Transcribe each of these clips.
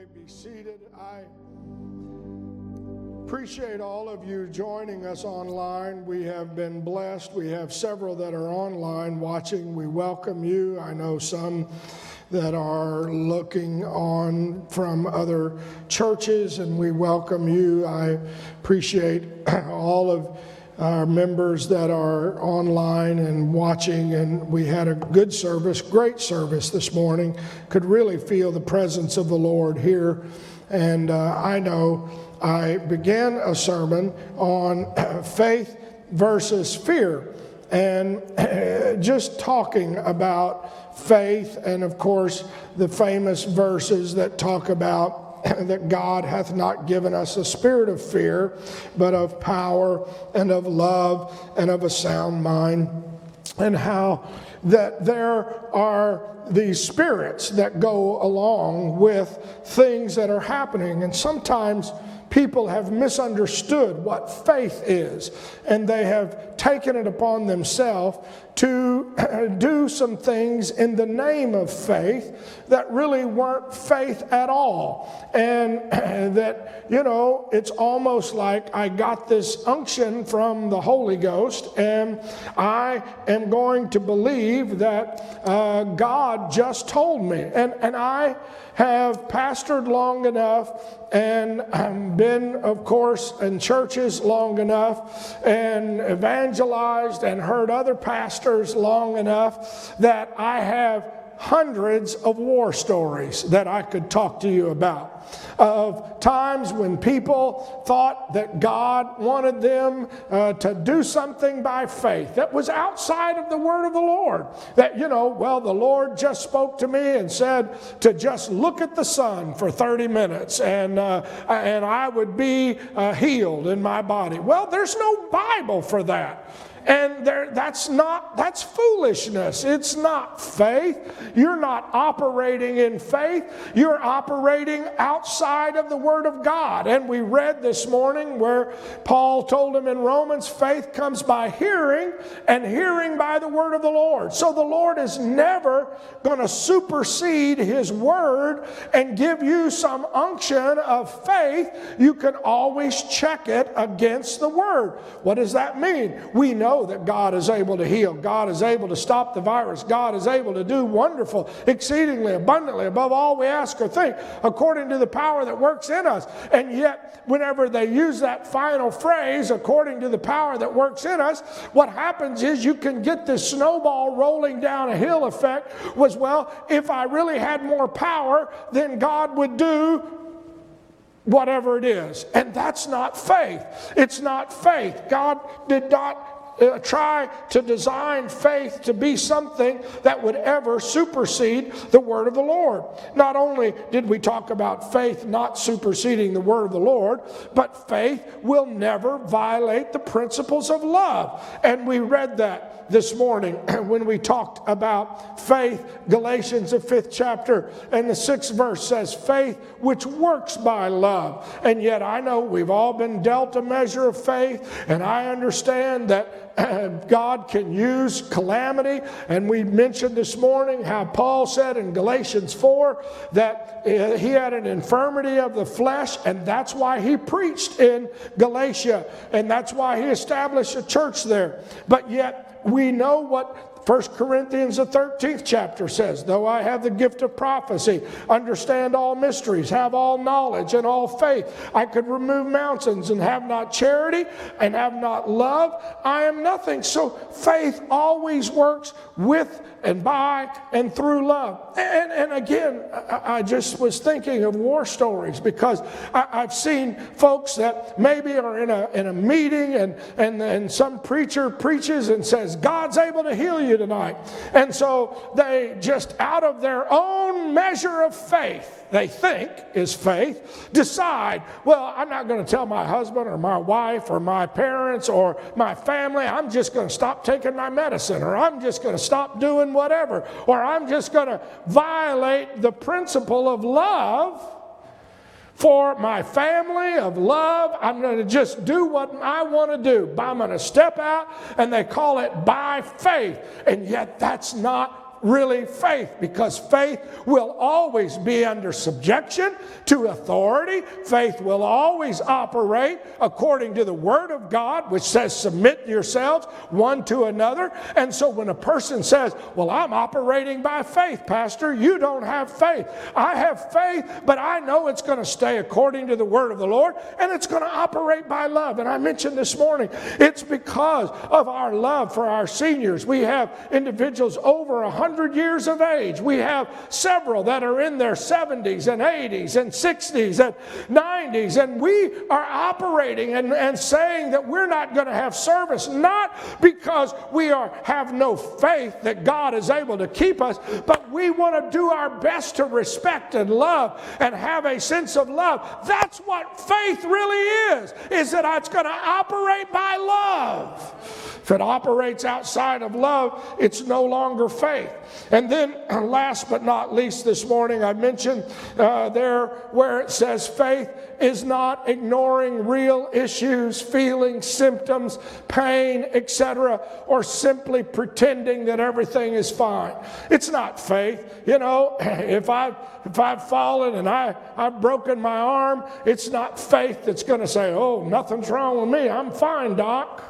may be seated. I appreciate all of you joining us online. We have been blessed. We have several that are online watching. We welcome you. I know some that are looking on from other churches, and we welcome you. I appreciate all of our members that are online and watching, and we had a good service, great service this morning. Could really feel the presence of the Lord here. And uh, I know I began a sermon on faith versus fear, and just talking about faith, and of course, the famous verses that talk about that God hath not given us a spirit of fear, but of power and of love and of a sound mind, and how that there are these spirits that go along with things that are happening. And sometimes people have misunderstood what faith is, and they have taken it upon themselves to do some things in the name of faith that really weren't faith at all. And that, you know, it's almost like I got this unction from the Holy Ghost, and I am going to believe that uh, God just told me. And, and I have pastored long enough and um, been, of course, in churches long enough and evangelized and heard other pastors long enough that I have hundreds of war stories that I could talk to you about. Of times when people thought that God wanted them uh, to do something by faith that was outside of the word of the Lord. That, you know, well, the Lord just spoke to me and said to just look at the sun for 30 minutes and, uh, and I would be uh, healed in my body. Well, there's no Bible for that. And there, that's not, that's foolishness. It's not faith. You're not operating in faith. You're operating outside of the Word of God. And we read this morning where Paul told him in Romans, faith comes by hearing, and hearing by the Word of the Lord. So the Lord is never going to supersede His Word and give you some unction of faith. You can always check it against the Word. What does that mean? We know know that God is able to heal. God is able to stop the virus. God is able to do wonderful, exceedingly abundantly above all we ask or think, according to the power that works in us. And yet, whenever they use that final phrase, according to the power that works in us, what happens is you can get this snowball rolling down a hill effect was, well, if I really had more power, then God would do whatever it is. And that's not faith. It's not faith. God did not uh, try to design faith to be something that would ever supersede the word of the Lord. Not only did we talk about faith not superseding the word of the Lord, but faith will never violate the principles of love. And we read that this morning when we talked about faith. Galatians, the fifth chapter, and the sixth verse says, faith which works by love. And yet I know we've all been dealt a measure of faith, and I understand that God can use calamity. And we mentioned this morning how Paul said in Galatians 4 that uh, he had an infirmity of the flesh, and that's why he preached in Galatia, and that's why he established a church there. But yet, we know what 1 Corinthians, the 13th chapter says, Though I have the gift of prophecy, understand all mysteries, have all knowledge and all faith, I could remove mountains and have not charity and have not love, I am nothing. So faith always works with and by and through love. And, and again, I, just was thinking of war stories because I, have seen folks that maybe are in a, in a meeting and, and, and some preacher preaches and says, God's able to heal you you tonight. And so they just out of their own measure of faith, they think is faith, decide, well, I'm not going to tell my husband or my wife or my parents or my family, I'm just going to stop taking my medicine or I'm just going to stop doing whatever or I'm just going to violate the principle of love for my family of love. I'm going to just do what I want to do. But I'm going to step out, and they call it by faith. And yet, that's not really faith because faith will always be under subjection to authority. Faith will always operate according to the Word of God, which says, Submit yourselves one to another. And so when a person says, Well, I'm operating by faith, Pastor, you don't have faith. I have faith, but I know it's going to stay according to the Word of the Lord and it's going to operate by love. And I mentioned this morning, it's because of our love for our seniors. We have individuals over 100 years of age. We have several that are in their 70s and 80s and 60s and 90s. And we are operating and, and saying that we're not going to have service, not because we are, have no faith that God is able to keep us, but we want to do our best to respect and love and have a sense of love. That's what faith really is, is that it's going to operate by love. If it operates outside of love, it's no longer faith. And then, last but not least, this morning I mentioned uh, there where it says faith is not ignoring real issues, feelings, symptoms, pain, etc., or simply pretending that everything is fine. It's not faith. You know, if I've, if I've fallen and I, I've broken my arm, it's not faith that's going to say, oh, nothing's wrong with me. I'm fine, doc.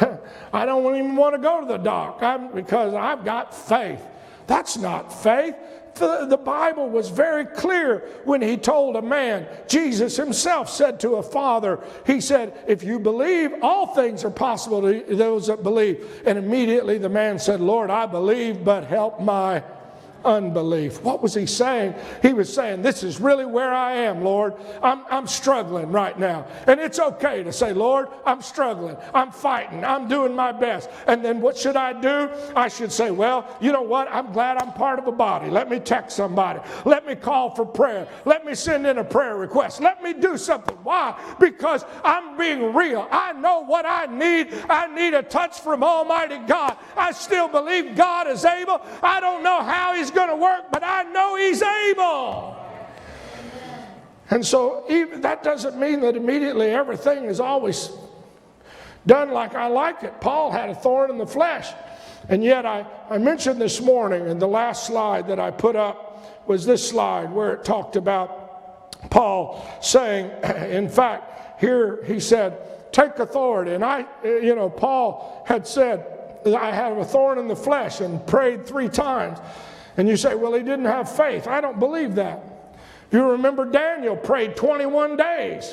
I don't even want to go to the doc I'm, because I've got faith. That's not faith. The, the, Bible was very clear when he told a man, Jesus himself said to a father, He said, If you believe, all things are possible to those that believe. And immediately the man said, Lord, I believe, but help my unbelief. What was he saying? He was saying, This is really where I am, Lord. I'm, I'm struggling right now. And it's okay to say, Lord, I'm struggling. I'm fighting. I'm doing my best. And then what should I do? I should say, Well, you know what? I'm glad I'm part of a body. Let me text somebody. Let me call for prayer. Let me send in a prayer request. Let me do something. Why? Because I'm being real. I know what I need. I need a touch from Almighty God. I still believe God is able. I don't know how He's going to work, but I know He's able. And so even, that doesn't mean that immediately everything is always done like I like it. Paul had a thorn in the flesh. And yet, I, I mentioned this morning, and the last slide that I put up was this slide where it talked about Paul saying, in fact, here he said, take authority. And I, you know, Paul had said, I have a thorn in the flesh and prayed three times. And you say, well, he didn't have faith. I don't believe that. You remember Daniel prayed 21 days.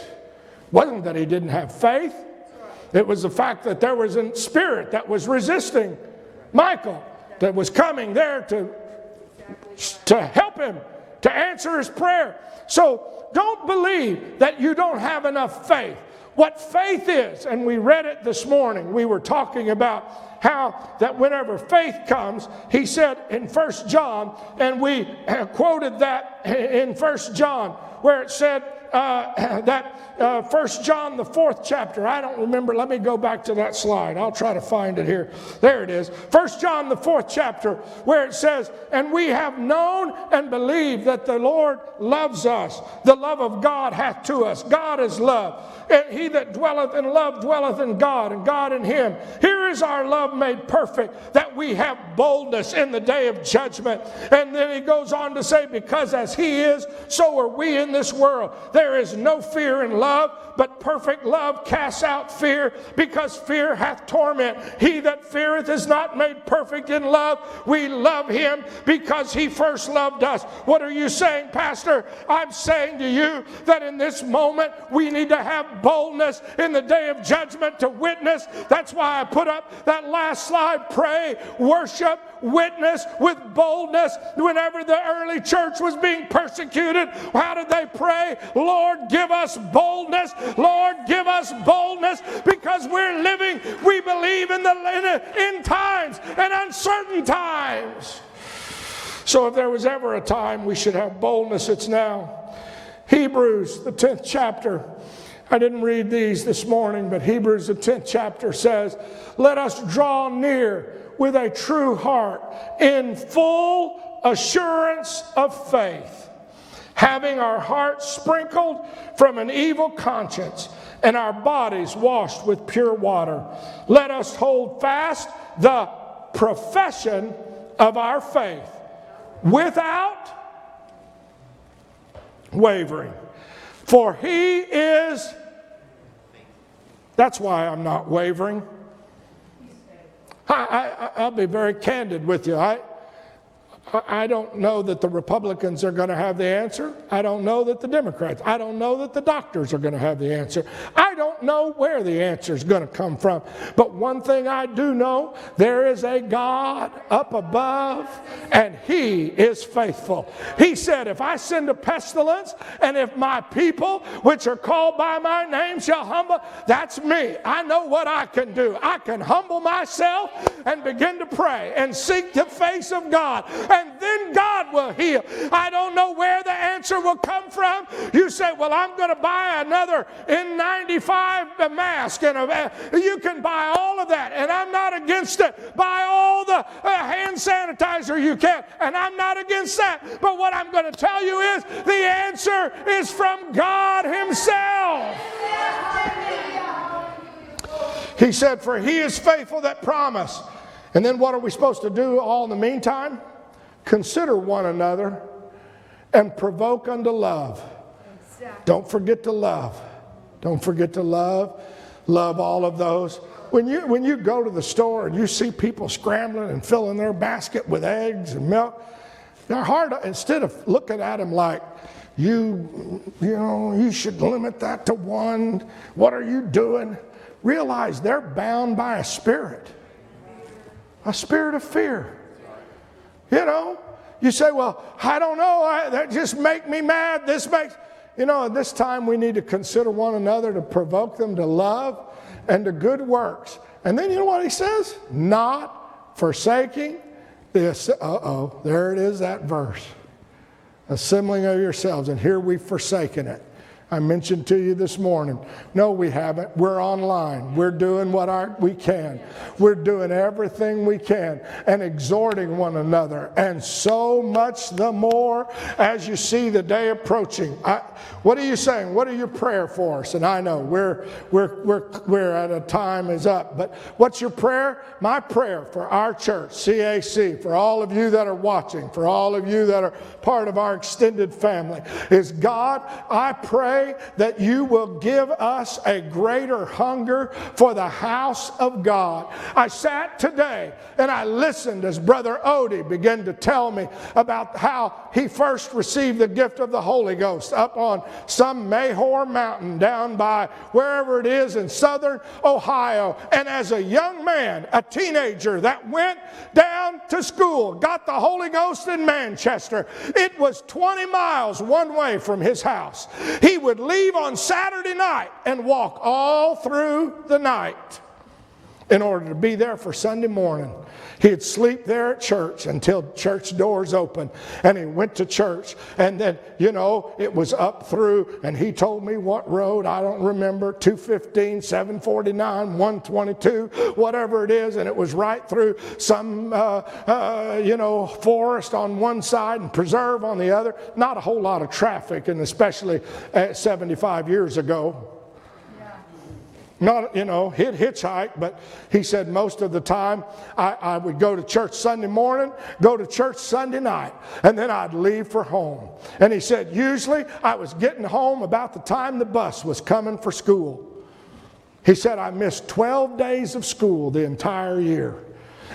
Wasn't that he didn't have faith? It was the fact that there was a spirit that was resisting Michael, that was coming there to, to help him, to answer his prayer. So don't believe that you don't have enough faith. What faith is, and we read it this morning, we were talking about how that whenever faith comes, he said in First John, and we quoted that in First John, where it said uh, that uh, John, the fourth chapter. I don't remember. Let me go back to that slide. I'll try to find it here. There it is. First John, the fourth chapter, where it says, "And we have known and believed that the Lord loves us. The love of God hath to us. God is love. And he that dwelleth in love dwelleth in God, and God in him. Here is our love made perfect, that we have boldness in the day of judgment." And then he goes on to say, "Because as he is, so are we in this world." There is no fear in love, but perfect love casts out fear, because fear hath torment. He that feareth is not made perfect in love. We love him because he first loved us. What are you saying, Pastor? I'm saying to you that in this moment we need to have boldness in the day of judgment to witness. That's why I put up that last slide pray, worship, witness with boldness. Whenever the early church was being persecuted, how did they pray? Lord, give us boldness. Lord, give us boldness because we're living, we believe in the in times and uncertain times. So if there was ever a time we should have boldness, it's now. Hebrews, the 10th chapter. I didn't read these this morning, but Hebrews, the 10th chapter says, Let us draw near with a true heart in full assurance of faith, having our hearts sprinkled from an evil conscience and our bodies washed with pure water. Let us hold fast the profession of our faith without wavering. For he is, that's why I'm not wavering. I, will be very candid with you. I, I don't know that the Republicans are going to have the answer. I don't know that the Democrats, I don't know that the doctors are going to have the answer. I don't know where the answer is going to come from. But one thing I do know there is a God up above, and He is faithful. He said, If I send a pestilence, and if my people, which are called by my name, shall humble, that's me. I know what I can do. I can humble myself and begin to pray and seek the face of God. And and then God will heal. I don't know where the answer will come from. You say, Well, I'm going to buy another N95 mask, and a, you can buy all of that, and I'm not against it. Buy all the uh, hand sanitizer you can, and I'm not against that. But what I'm going to tell you is the answer is from God Himself. He said, For He is faithful that promise. And then what are we supposed to do all in the meantime? Consider one another and provoke unto love. Exactly. Don't forget to love. Don't forget to love. Love all of those. When you, when you go to the store and you see people scrambling and filling their basket with eggs and milk, they're hard, instead of looking at them like, you, you know, you should limit that to one. What are you doing? Realize they're bound by a spirit, a spirit of fear. You know, you say, well, I don't know. I, that just make me mad. This makes, you know, at this time we need to consider one another to provoke them to love and to good works. And then you know what he says? Not forsaking this. Uh oh, there it is, that verse. Assembling of yourselves. And here we've forsaken it. I mentioned to you this morning. No, we haven't. We're online. We're doing what our, we can. We're doing everything we can and exhorting one another. And so much the more as you see the day approaching. I, what are you saying? What are your prayer for us? And I know we're, we're, we're, we're at a time is up. But what's your prayer? My prayer for our church, CAC, for all of you that are watching, for all of you that are part of our extended family, is God, I pray pray that you will give us a greater hunger for the house of God. I sat today and I listened as Brother Odie began to tell me about how he first received the gift of the Holy Ghost up on some Mahor mountain down by wherever it is in southern Ohio. And as a young man, a teenager that went down to school, got the Holy Ghost in Manchester, it was 20 miles one way from his house. He would leave on Saturday night and walk all through the night in order to be there for Sunday morning. He'd sleep there at church until church doors opened. And he went to church. And then, you know, it was up through, and he told me what road, I don't remember, 215, 749, 122, whatever it is. And it was right through some, uh, uh, you know, forest on one side and preserve on the other. Not a whole lot of traffic, and especially 75 years ago. Not, you know, hitchhike, but he said most of the time I, I, would go to church Sunday morning, go to church Sunday night, and then I'd leave for home. And he said usually I was getting home about the time the bus was coming for school. He said I missed 12 days of school the entire year.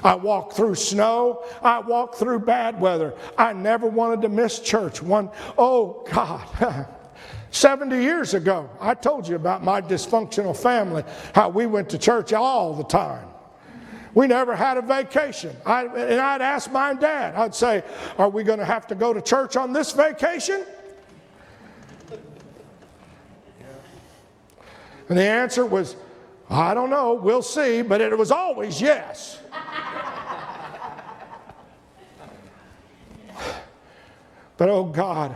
I walked through snow. I walked through bad weather. I never wanted to miss church. One, oh God. 70 years ago, I told you about my dysfunctional family, how we went to church all the time. We never had a vacation. I, and I'd ask my dad, I'd say, Are we going to have to go to church on this vacation? And the answer was, I don't know, we'll see, but it was always yes. but oh God,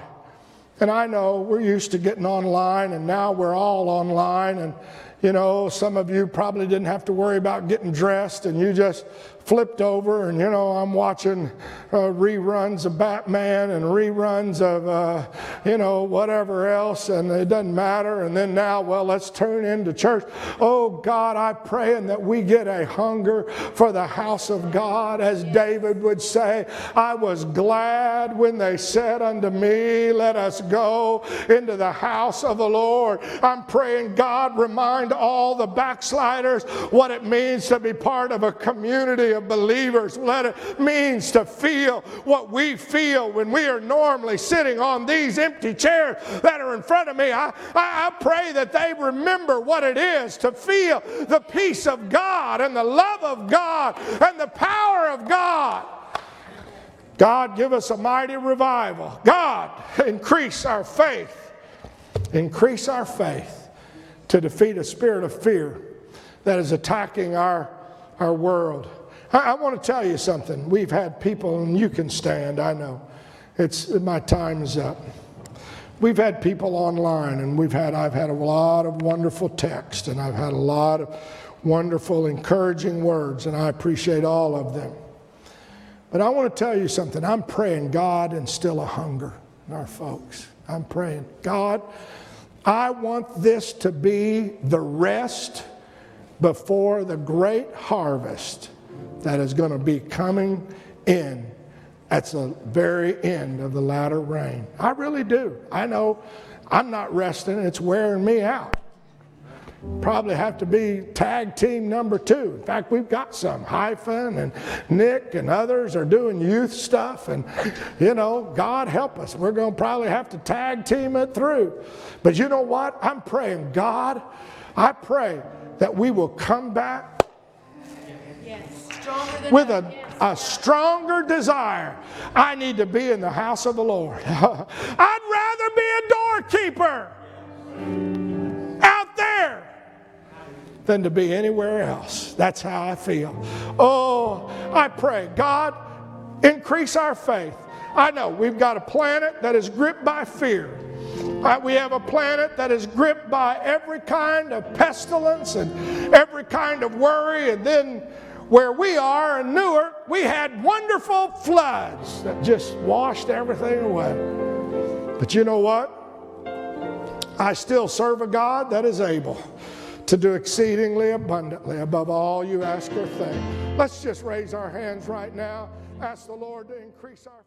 and I know we're used to getting online, and now we're all online. And, you know, some of you probably didn't have to worry about getting dressed and you just flipped over and, you know, I'm watching uh, reruns of Batman and reruns of, uh, you know, whatever else and it doesn't matter. And then now, well, let's turn into church. Oh, God, I pray and that we get a hunger for the house of God. As David would say, I was glad when they said unto me, Let us go into the house of the Lord. I'm praying, God, remind all the backsliders what it means to be part of a community of believers, what it means to feel what we feel when we are normally sitting on these empty chairs that are in front of me. I, I, I pray that they remember what it is to feel the peace of God and the love of God and the power of God. God, give us a mighty revival. God, increase our faith. Increase our faith to defeat a spirit of fear that is attacking our, our world. I, I want to tell you something. We've had people, and you can stand, I know. It's my time is up. We've had people online, and we've had I've had a lot of wonderful text, and I've had a lot of wonderful, encouraging words, and I appreciate all of them. But I want to tell you something. I'm praying God instill a hunger in our folks. I'm praying, God, I want this to be the rest before the great harvest that is going to be coming in at the very end of the latter rain. I really do. I know I'm not resting, it's wearing me out. Probably have to be tag team number two. In fact, we've got some. Hyphen and Nick and others are doing youth stuff. And, you know, God help us. We're going to probably have to tag team it through. But you know what? I'm praying, God, I pray that we will come back with a, a stronger desire. I need to be in the house of the Lord. I'd rather be a doorkeeper out there than to be anywhere else. That's how I feel. Oh, I pray, God, increase our faith. I know we've got a planet that is gripped by fear. Uh, we have a planet that is gripped by every kind of pestilence and every kind of worry. And then where we are in Newark, we had wonderful floods that just washed everything away. But you know what? I still serve a God that is able to do exceedingly abundantly above all you ask or think. Let's just raise our hands right now. Ask the Lord to increase our